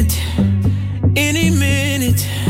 minute, any minute.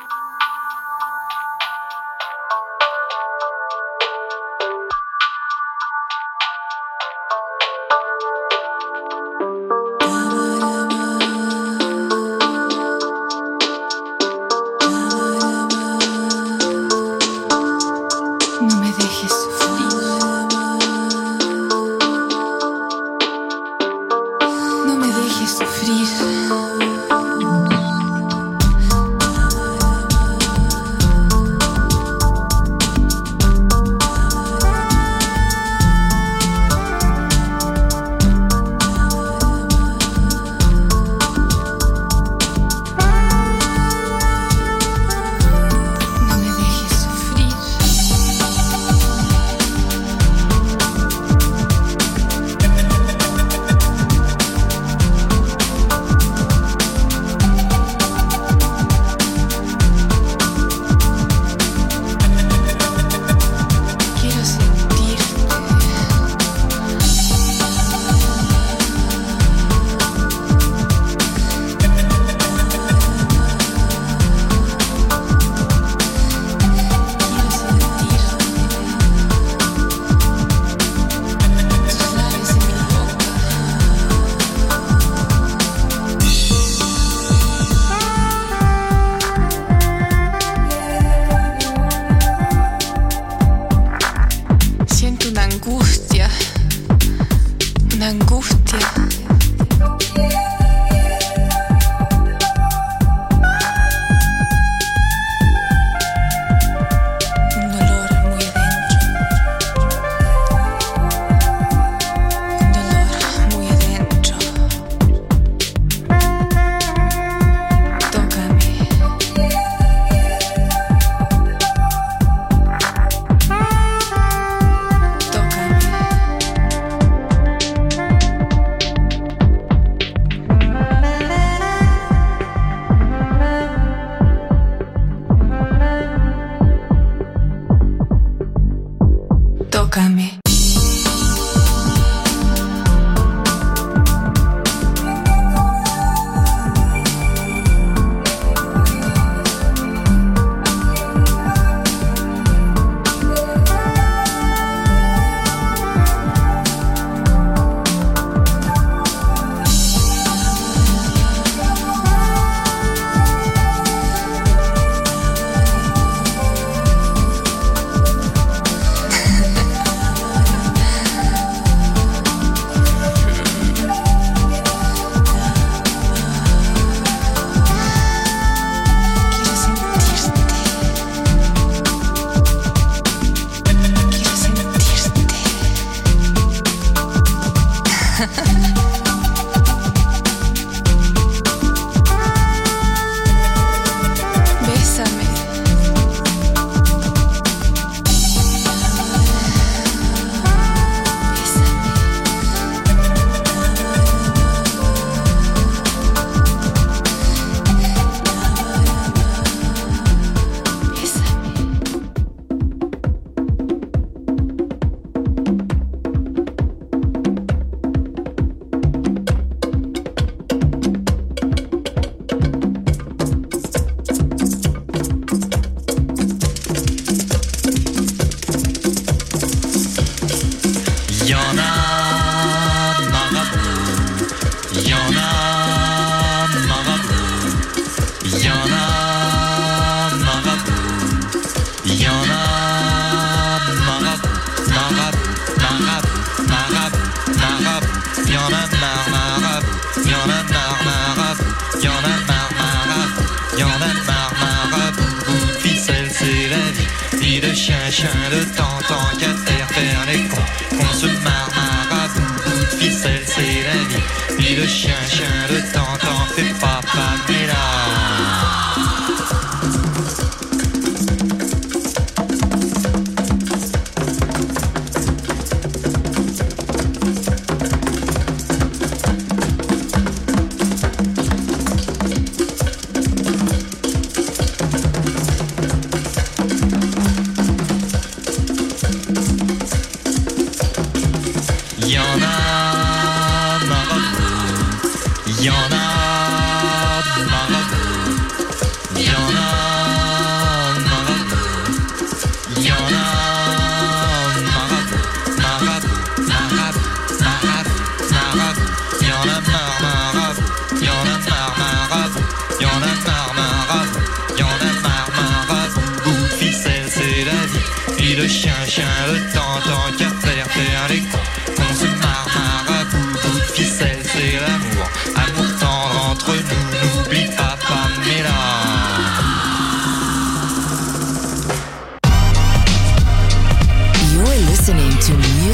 le chien, chien, le temps.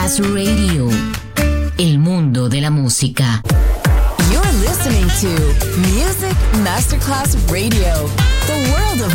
Masterclass Radio. El mundo de la música. You're listening to Music Masterclass Radio. The world of